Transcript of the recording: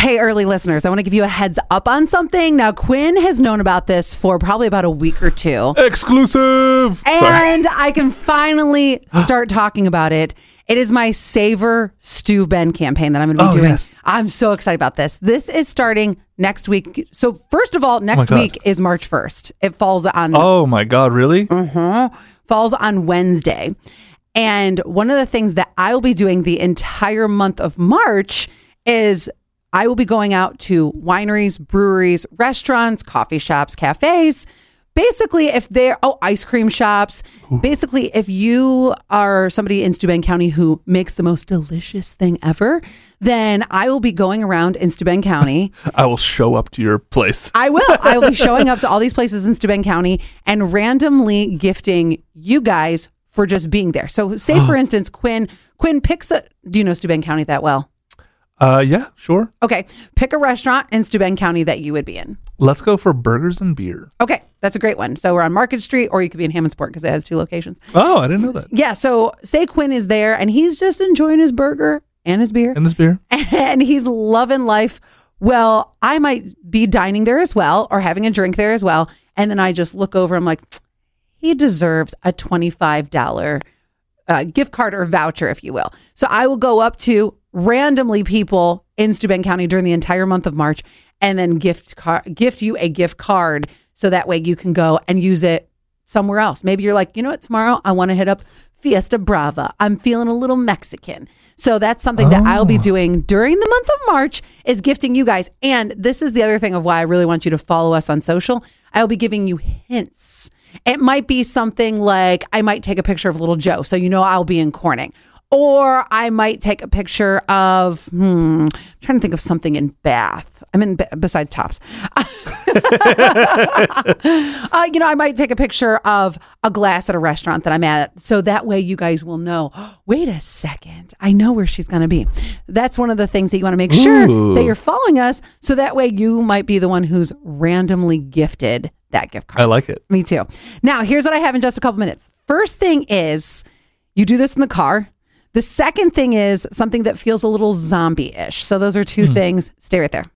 Hey, early listeners, I want to give you a heads up on something. Now, Quinn has known about this for probably about a week or two. Exclusive. Sorry. And I can finally start talking about it. It is my Savor Steuben campaign that I'm going to be Oh, doing. yes. I'm so excited about this. This is starting next week. So, first of all, next God. week is March 1st. It falls on Oh my God! Really? Mhm. falls on Wednesday. And one of the things that I will be doing the entire month of March is I will be going out to wineries, breweries, restaurants, coffee shops, cafes. Basically, if they're, oh, ice cream shops. Basically, if you are somebody in Steuben County who makes the most delicious thing ever, then I will be going around in Steuben County I will show up to your place. I will. I will be showing up to all these places in Steuben County and randomly gifting you guys for just being there. So, say for instance, Quinn Quinn picks a. Do you know Steuben County that well? Uh, yeah, sure. Okay, pick a restaurant in Steuben County that you would be in. Let's go for burgers and beer. Okay, that's a great one. So we're on Market Street, or you could be in Hammondsport because it has two locations. Oh, I didn't know that. Yeah. So say Quinn is there and he's just enjoying his burger and his beer. And his beer. and he's loving life. Well, I might be dining there as well or having a drink there as well. And then I just look over, I'm like, he deserves a $25 uh, gift card or voucher, if you will. So I will go up to randomly people in Steuben County during the entire month of March and then gift car- gift you a gift card so that way you can go and use it somewhere else. Maybe you're like, you know what, tomorrow I want to hit up Fiesta Brava. I'm feeling a little Mexican. So that's something that I'll be oh. doing during the month of March is gifting you guys. And this is the other thing of why I really want you to follow us on social. I'll be giving you hints. It might be something like I might take a picture of little Joe, so you know I'll be in Corning. Or I might take a picture of, hmm, I'm trying to think of something in Bath. I'm in, besides tops. uh, you know, I might take a picture of a glass at a restaurant that I'm at. So that way you guys will know, wait a second, I know where she's going to be. That's one of the things that you want to make sure Ooh. that you're following us. So that way you might be the one who's randomly gifted that gift card. I like it. Me too. Now, here's what I have in just a couple minutes. First thing is you do this in the car. The second thing is something that feels a little zombie ish. So those are two hmm. things. Stay right there.